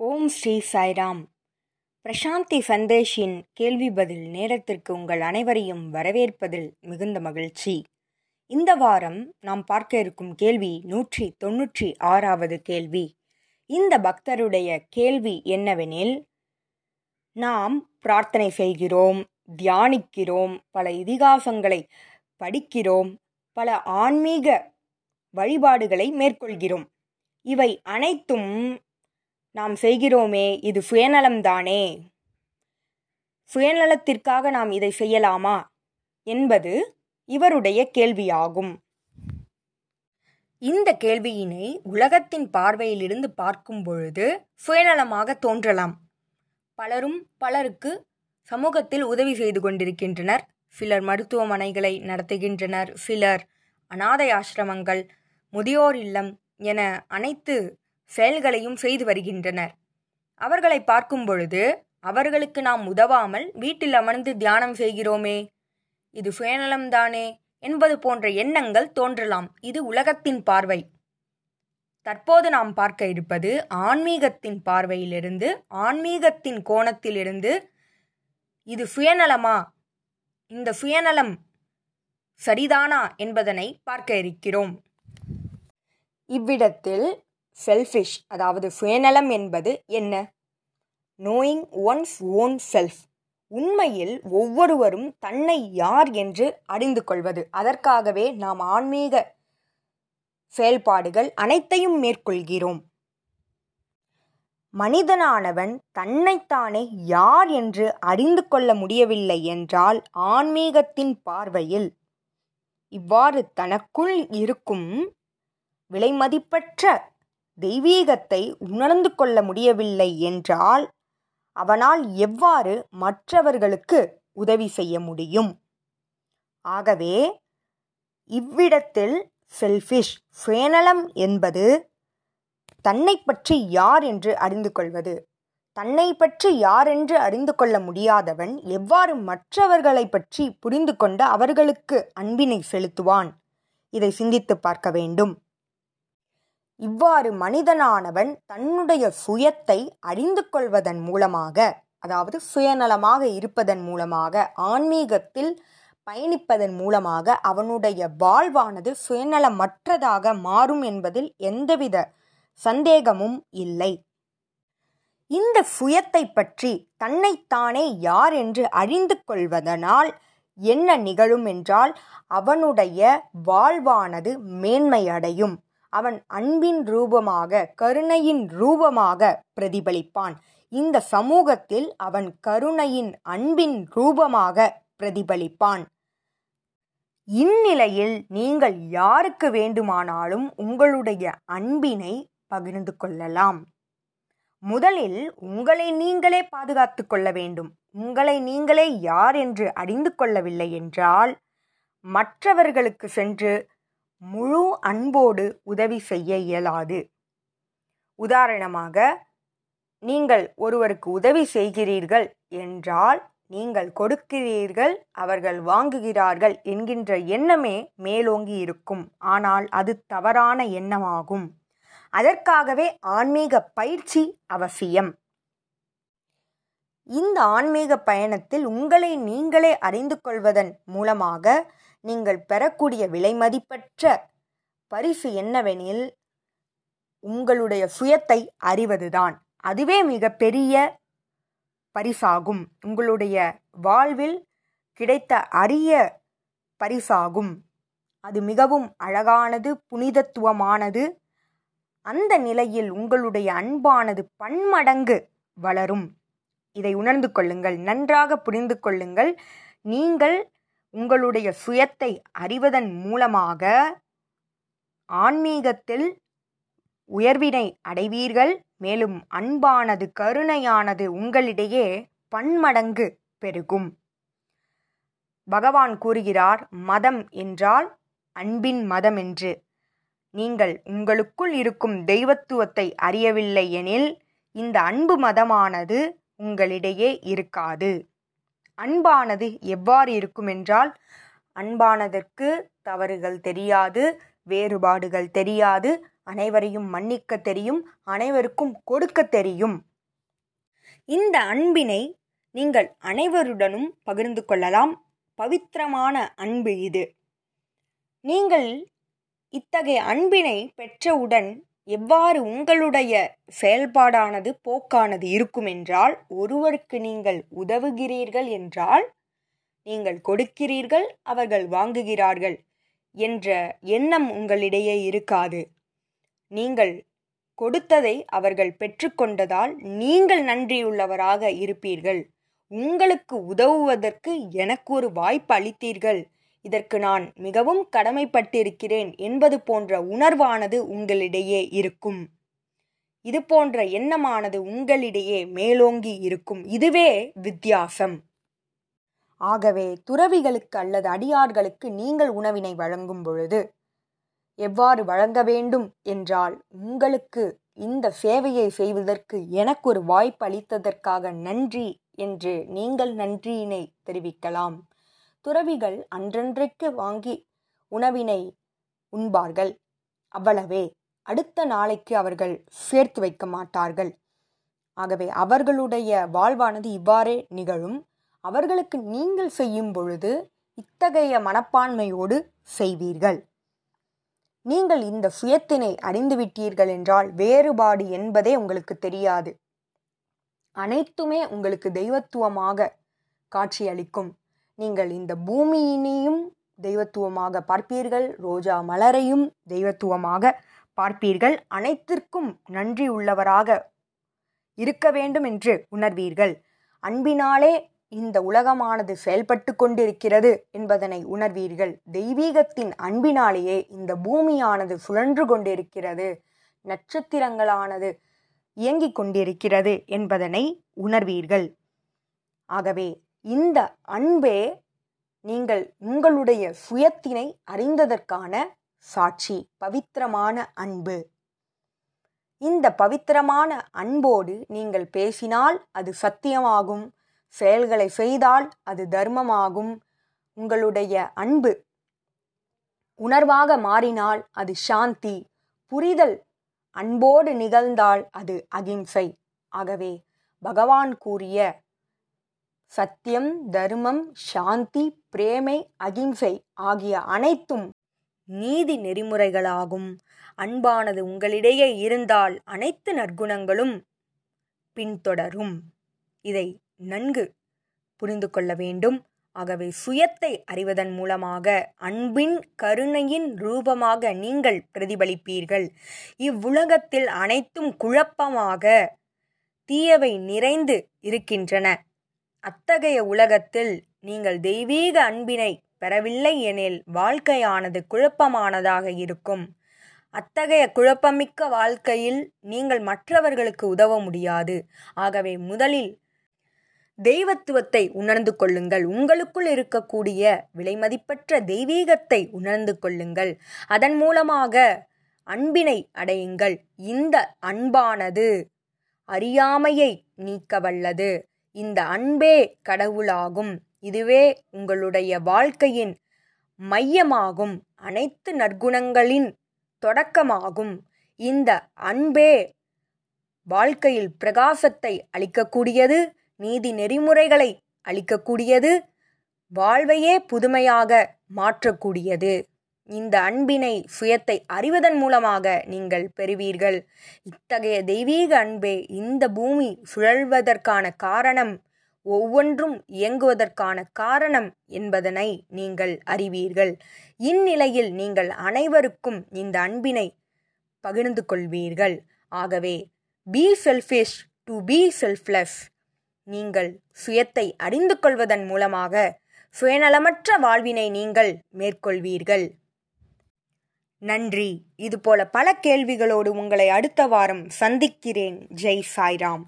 ஓம் ஸ்ரீ சாய்ராம். பிரசாந்தி சந்தேஷின் கேள்வி பதில் நேரத்திற்கு உங்கள் அனைவரையும் வரவேற்பதில் மிகுந்த மகிழ்ச்சி. இந்த வாரம் நாம் பார்க்க இருக்கும் கேள்வி நூற்றி தொன்னூற்றி ஆறாவது கேள்வி. இந்த பக்தருடைய கேள்வி என்னவெனில் நாம் பிரார்த்தனை செய்கிறோம் தியானிக்கிறோம் பல இதிகாசங்களை படிக்கிறோம் பல ஆன்மீக வழிபாடுகளை மேற்கொள்கிறோம். இவை அனைத்தும் நாம் செய்கிறோமே இது சுயநலம்தானே? சுயநலத்திற்காக நாம் இதை செய்யலாமா? என்பது இவருடைய கேள்வியாகும். இந்த கேள்வியினை உலகத்தின் பார்வையிலிருந்து பார்க்கும் பொழுது சுயநலமாக தோன்றலாம். பலரும் பலருக்கு சமூகத்தில் உதவி செய்து கொண்டிருக்கின்றனர். சிலர் மருத்துவமனைகளை நடத்துகின்றனர். சிலர் அனாதை ஆசிரமங்கள் முதியோர் இல்லம் என அனைத்து செயல்களையும் செய்து வருகின்றனர். அவர்களை பார்க்கும் பொழுது அவர்களுக்கு நாம் உதவாமல் வீட்டில் அமர்ந்து தியானம் செய்கிறோமே இது சுயநலம்தானே என்பது போன்ற எண்ணங்கள் தோன்றலாம். இது உலகத்தின் பார்வை. தற்போது நாம் பார்க்க இருப்பது ஆன்மீகத்தின் பார்வையிலிருந்து ஆன்மீகத்தின் கோணத்திலிருந்து இது சுயநலமா? இந்த சுயநலம் சரிதானா என்பதனை பார்க்க இருக்கிறோம். இவ்விடத்தில் செல்ஃபிஷ் அதாவது சுயநலம் என்பது என்ன? நோயிங் ஒன்ஸ் ஓன் செல்ஃப் உண்மையில் ஒவ்வொருவரும் தன்னை யார் என்று அறிந்து கொள்வது. அதற்காகவே நாம் ஆன்மீக செயல்பாடுகள் அனைத்தையும் மேற்கொள்கிறோம். மனிதனானவன் தன்னைத்தானே யார் என்று அறிந்து கொள்ள முடியவில்லை என்றால் ஆன்மீகத்தின் பார்வையில் இவ்வாறு தனக்குள் இருக்கும் விலைமதிப்பற்ற தெய்வீகத்தை உணர்ந்து கொள்ள முடியவில்லை என்றால் அவனால் எவ்வாறு மற்றவர்களுக்கு உதவி செய்ய முடியும்? ஆகவே இவ்விடத்தில் செல்ஃபிஷ் சுயநலம் என்பது தன்னை பற்றி யார் என்று அறிந்து கொள்வது. தன்னை பற்றி யார் என்று அறிந்து கொள்ள முடியாதவன் எவ்வாறு மற்றவர்களை பற்றி புரிந்து கொண்டு அவர்களுக்கு அன்பினை செலுத்துவான்? இதை சிந்தித்து பார்க்க வேண்டும். இவ்வாறு மனிதனானவன் தன்னுடைய சுயத்தை அறிந்து கொள்வதன் மூலமாக அதாவது சுயநலமாக இருப்பதன் மூலமாக ஆன்மீகத்தில் பயணிப்பதன் மூலமாக அவனுடைய வாழ்வானது சுயநலமற்றதாக மாறும் என்பதில் எந்தவித சந்தேகமும் இல்லை. இந்த சுயத்தை பற்றி தன்னைத்தானே யார் என்று அறிந்து கொள்வதனால் என்ன நிகழும் என்றால் அவனுடைய வாழ்வானது மேன்மையடையும். அவன் அன்பின் ரூபமாக கருணையின் ரூபமாக பிரதிபலிப்பான். இந்த சமூகத்தில் அவன் கருணையின் அன்பின் ரூபமாக பிரதிபலிப்பான். இந்நிலையில் நீங்கள் யாருக்கு வேண்டுமானாலும் உங்களுடைய அன்பினை பகிர்ந்து கொள்ளலாம். முதலில் உங்களை நீங்களே பாதுகாத்து கொள்ள வேண்டும். உங்களை நீங்களே யார் என்று அறிந்து கொள்ளவில்லை என்றால் மற்றவர்களுக்கு சென்று முழு அன்போடு உதவி செய்ய இயலாது. உதாரணமாக நீங்கள் ஒருவருக்கு உதவி செய்கிறீர்கள் என்றால் நீங்கள் கொடுக்கிறீர்கள் அவர்கள் வாங்குகிறார்கள் என்கின்ற எண்ணமே மேலோங்கி இருக்கும். ஆனால் அது தவறான எண்ணமாகும். அதற்காகவே ஆன்மீக பயிற்சி அவசியம். இந்த ஆன்மீக பயணத்தில் உங்களை நீங்களே அறிந்து கொள்வதன் மூலமாக நீங்கள் பெறக்கூடிய விலைமதிப்பற்ற பரிசு என்னவெனில் உங்களுடைய சுயத்தை அறிவதுதான். அதுவே மிக பெரிய பரிசாகும். உங்களுடைய வாழ்வில் கிடைத்த அரிய பரிசாகும். அது மிகவும் அழகானது புனிதத்துவமானது. அந்த நிலையில் உங்களுடைய அன்பானது பன்மடங்கு வளரும். இதை உணர்ந்து கொள்ளுங்கள் நன்றாக புரிந்து கொள்ளுங்கள். நீங்கள் உங்களுடைய சுயத்தை அறிவதன் மூலமாக ஆன்மீகத்தில் உயர்வினை அடைவீர்கள். மேலும் அன்பானது கருணையானது உங்களிடையே பன்மடங்கு பெருகும். பகவான் கூறுகிறார் மதம் என்றால் அன்பின் மதம் என்று. நீங்கள் உங்களுக்குள் இருக்கும் தெய்வத்துவத்தை அறியவில்லை எனில் இந்த அன்பு மதமானது உங்களிடையே இருக்காது. அன்பானது எவ்வாறு இருக்கும் என்றால் அன்பானதற்கு தவறுகள் தெரியாது வேறுபாடுகள் தெரியாது அனைவரையும் மன்னிக்க தெரியும் அனைவருக்கும் கொடுக்க தெரியும். இந்த அன்பினை நீங்கள் அனைவருடனும் பகிர்ந்து கொள்ளலாம். பவித்திரமான அன்பு இது. நீங்கள் இத்தகைய அன்பினை பெற்றவுடன் எவ்வாறு உங்களுடைய செயல்பாடானது போக்கானது இருக்கும் என்றால் ஒருவருக்கு நீங்கள் உதவுகிறீர்கள் என்றால் நீங்கள் கொடுக்கிறீர்கள் அவர்கள் வாங்குகிறார்கள் என்ற எண்ணம் உங்களிடையே இருக்காது. நீங்கள் கொடுத்ததை அவர்கள் பெற்றுக்கொண்டதால் நீங்கள் நன்றியுள்ளவராக இருப்பீர்கள். உங்களுக்கு உதவுவதற்கு எனக்கு ஒரு வாய்ப்பு அளித்தீர்கள். இதற்கு நான் மிகவும் கடமைப்பட்டிருக்கிறேன் என்பது போன்ற உணர்வானது உங்களிடையே இருக்கும். இது போன்ற எண்ணமானது உங்களிடையே மேலோங்கி இருக்கும். இதுவே வித்தியாசம். ஆகவே துறவிகளுக்கு அல்லது அடியார்களுக்கு நீங்கள் உணவினை வழங்கும் பொழுது எவ்வாறு வழங்க வேண்டும் என்றால் உங்களுக்கு இந்த சேவையை செய்வதற்கு எனக்கு ஒரு வாய்ப்பு அளித்ததற்காக நன்றி என்று நீங்கள் நன்றியினை தெரிவிக்கலாம். துறவிகள் அன்றன்றைக்கு வாங்கி உணவினை உண்பார்கள். அவ்வளவே. அடுத்த நாளைக்கு அவர்கள் சேர்த்து வைக்க மாட்டார்கள். ஆகவே அவர்களுடைய வாழ்வானது இவ்வாறே நிகழும். அவர்களுக்கு நீங்கள் செய்யும் பொழுது இத்தகைய மனப்பான்மையோடு செய்வீர்கள். நீங்கள் இந்த சுயத்தினை அறிந்துவிட்டீர்கள் என்றால் வேறுபாடு என்பதே உங்களுக்கு தெரியாது. அனைத்துமே உங்களுக்கு தெய்வத்துவமாக காட்சியளிக்கும். நீங்கள் இந்த பூமியினையும் தெய்வத்துவமாக பார்ப்பீர்கள் ரோஜா மலரையும் தெய்வத்துவமாக பார்ப்பீர்கள். அனைத்திற்கும் நன்றி உள்ளவராக இருக்க வேண்டும் என்று உணர்வீர்கள். அன்பினாலே இந்த உலகமானது செயல்பட்டு கொண்டிருக்கிறது என்பதனை உணர்வீர்கள். தெய்வீகத்தின் அன்பினாலேயே இந்த பூமியானது சுழன்று கொண்டிருக்கிறது. நட்சத்திரங்களானது இயங்கிக் கொண்டிருக்கிறது என்பதனை உணர்வீர்கள். ஆகவே இந்த அன்பே நீங்கள் உங்களுடைய சுயத்தினை அறிந்ததற்கான சாட்சி பவித்திரமான அன்பு. இந்த பவித்திரமான அன்போடு நீங்கள் பேசினால் அது சத்தியமாகும் செயல்களை செய்தால் அது தர்மமாகும். உங்களுடைய அன்பு உணர்வாக மாறினால் அது சாந்தி புரிதல் அன்போடு நிகழ்ந்தால் அது அகிம்சை. ஆகவே பகவான் கூறிய சத்தியம் தர்மம் சாந்தி பிரேமை அகிம்சை ஆகிய அனைத்தும் நீதி நெறிமுறைகளாகும். அன்பானது உங்களிடையே இருந்தால் அனைத்து நற்குணங்களும் பின்தொடரும். இதை நன்கு புரிந்து கொள்ள வேண்டும். ஆகவே சுயத்தை அறிவதன் மூலமாக அன்பின் கருணையின் ரூபமாக நீங்கள் பிரதிபலிப்பீர்கள். இவ்வுலகத்தில் அனைத்தும் குழப்பமாக தீயவை நிறைந்து இருக்கின்றன. அத்தகைய உலகத்தில் நீங்கள் தெய்வீக அன்பினை பெறவில்லை எனில் வாழ்க்கையானது குழப்பமானதாக இருக்கும். அத்தகைய குழப்பமிக்க வாழ்க்கையில் நீங்கள் மற்றவர்களுக்கு உதவ முடியாது. ஆகவே முதலில் தெய்வத்துவத்தை உணர்ந்து கொள்ளுங்கள். உங்களுக்குள் இருக்கக்கூடிய விலைமதிப்பற்ற தெய்வீகத்தை உணர்ந்து கொள்ளுங்கள். அதன் மூலமாக அன்பினை அடையுங்கள். இந்த அன்பானது அறியாமையை நீக்க வல்லது இந்த அன்பே கடவுளாகும். இதுவே உங்களுடைய வாழ்க்கையின் மையமாகும். அனைத்து நற்குணங்களின் தொடக்கமாகும். இந்த அன்பே வாழ்க்கையில் பிரகாசத்தை அளிக்கக்கூடியது நீதி நெறிமுறைகளை அளிக்கக்கூடியது வாழ்வையே புதுமையாக மாற்றக்கூடியது. இந்த அன்பினை சுயத்தை அறிவதன் மூலமாக நீங்கள் பெறுவீர்கள். இத்தகைய தெய்வீக அன்பே இந்த பூமி சுழல்வதற்கான காரணம் ஒவ்வொன்றும் இயங்குவதற்கான காரணம் என்பதனை நீங்கள் அறிவீர்கள். இந்நிலையில் நீங்கள் அனைவருக்கும் இந்த அன்பினை பகிர்ந்து கொள்வீர்கள். ஆகவே be selfish to be selfless நீங்கள் சுயத்தை அறிந்து கொள்வதன் மூலமாக சுயநலமற்ற வாழ்வினை நீங்கள் மேற்கொள்வீர்கள். நன்றி. இதுபோல பல கேள்விகளோடு உங்களை அடுத்த வாரம் சந்திக்கிறேன். ஜெய் சாய்ராம்.